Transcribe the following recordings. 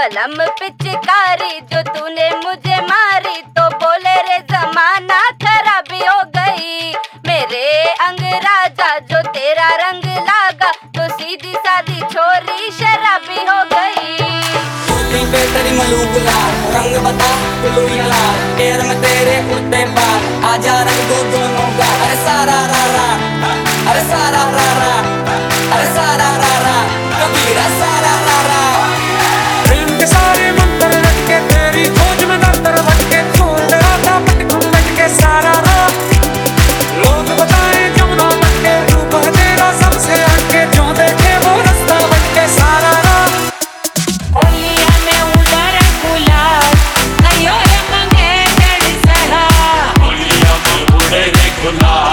बलम पिचकारी जो तूने मुझे मारी तो बोले रे, जमाना खराबी हो गई। मेरे अंग राजा जो तेरा रंग लागा तो सीधी सादी छोरी शराबी हो गई। तेरी रंग बता पैर में तेरे आजा रंग दो दोनों का, अरे सारा रा रा, अरे सारा रा रा। for life.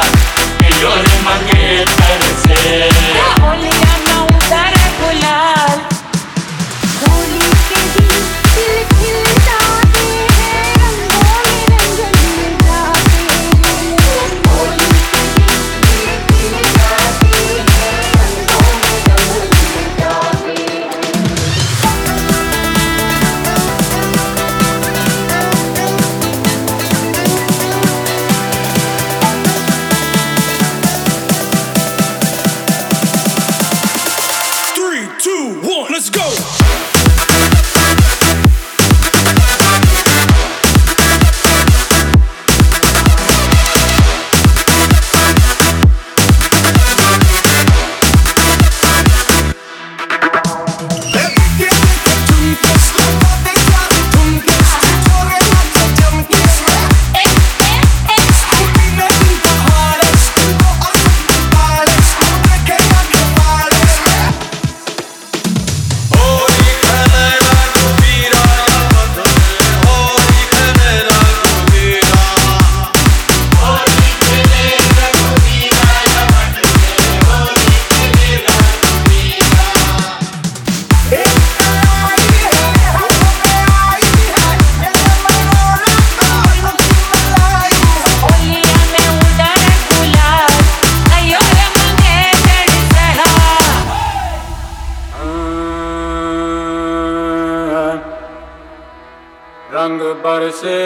रंग बरसे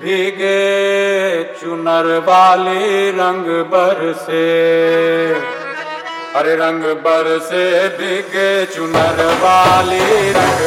भीगे चुनर वाली रंग बरसे। हरे रंग बरसे भीगे चुनर वाली रंग